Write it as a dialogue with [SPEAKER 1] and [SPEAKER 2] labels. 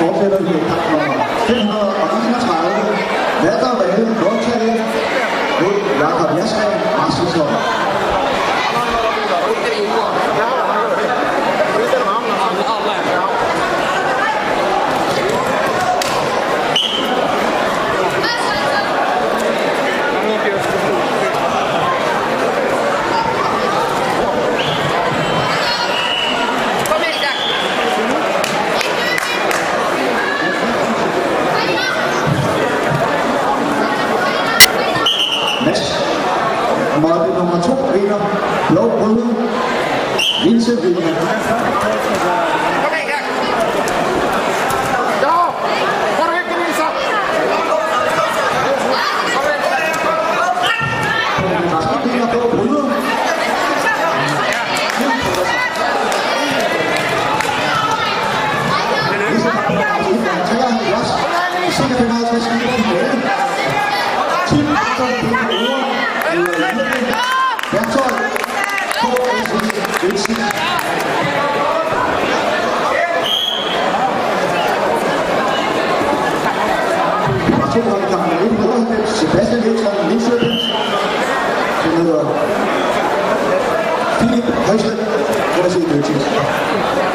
[SPEAKER 1] fortsætter vi kamp nummer 531. Walter
[SPEAKER 2] Vale Voldtage mod
[SPEAKER 1] Jakob Jaskar Rasmussen. Måtte nummer to vinder. Blå Røde. Linse vinder.
[SPEAKER 2] Kom igen, Jack. Ja, får du ikke Lisa?
[SPEAKER 1] Rasmus vinder Blå Røde. Lise vinder 73. Sikker 55 vinder Mette. Tim Anton. Værktøj. KS Jensen. To hold kamp 198. Sebastian Nielsen, Linköping. Den hedder Philip Højsted. Se det.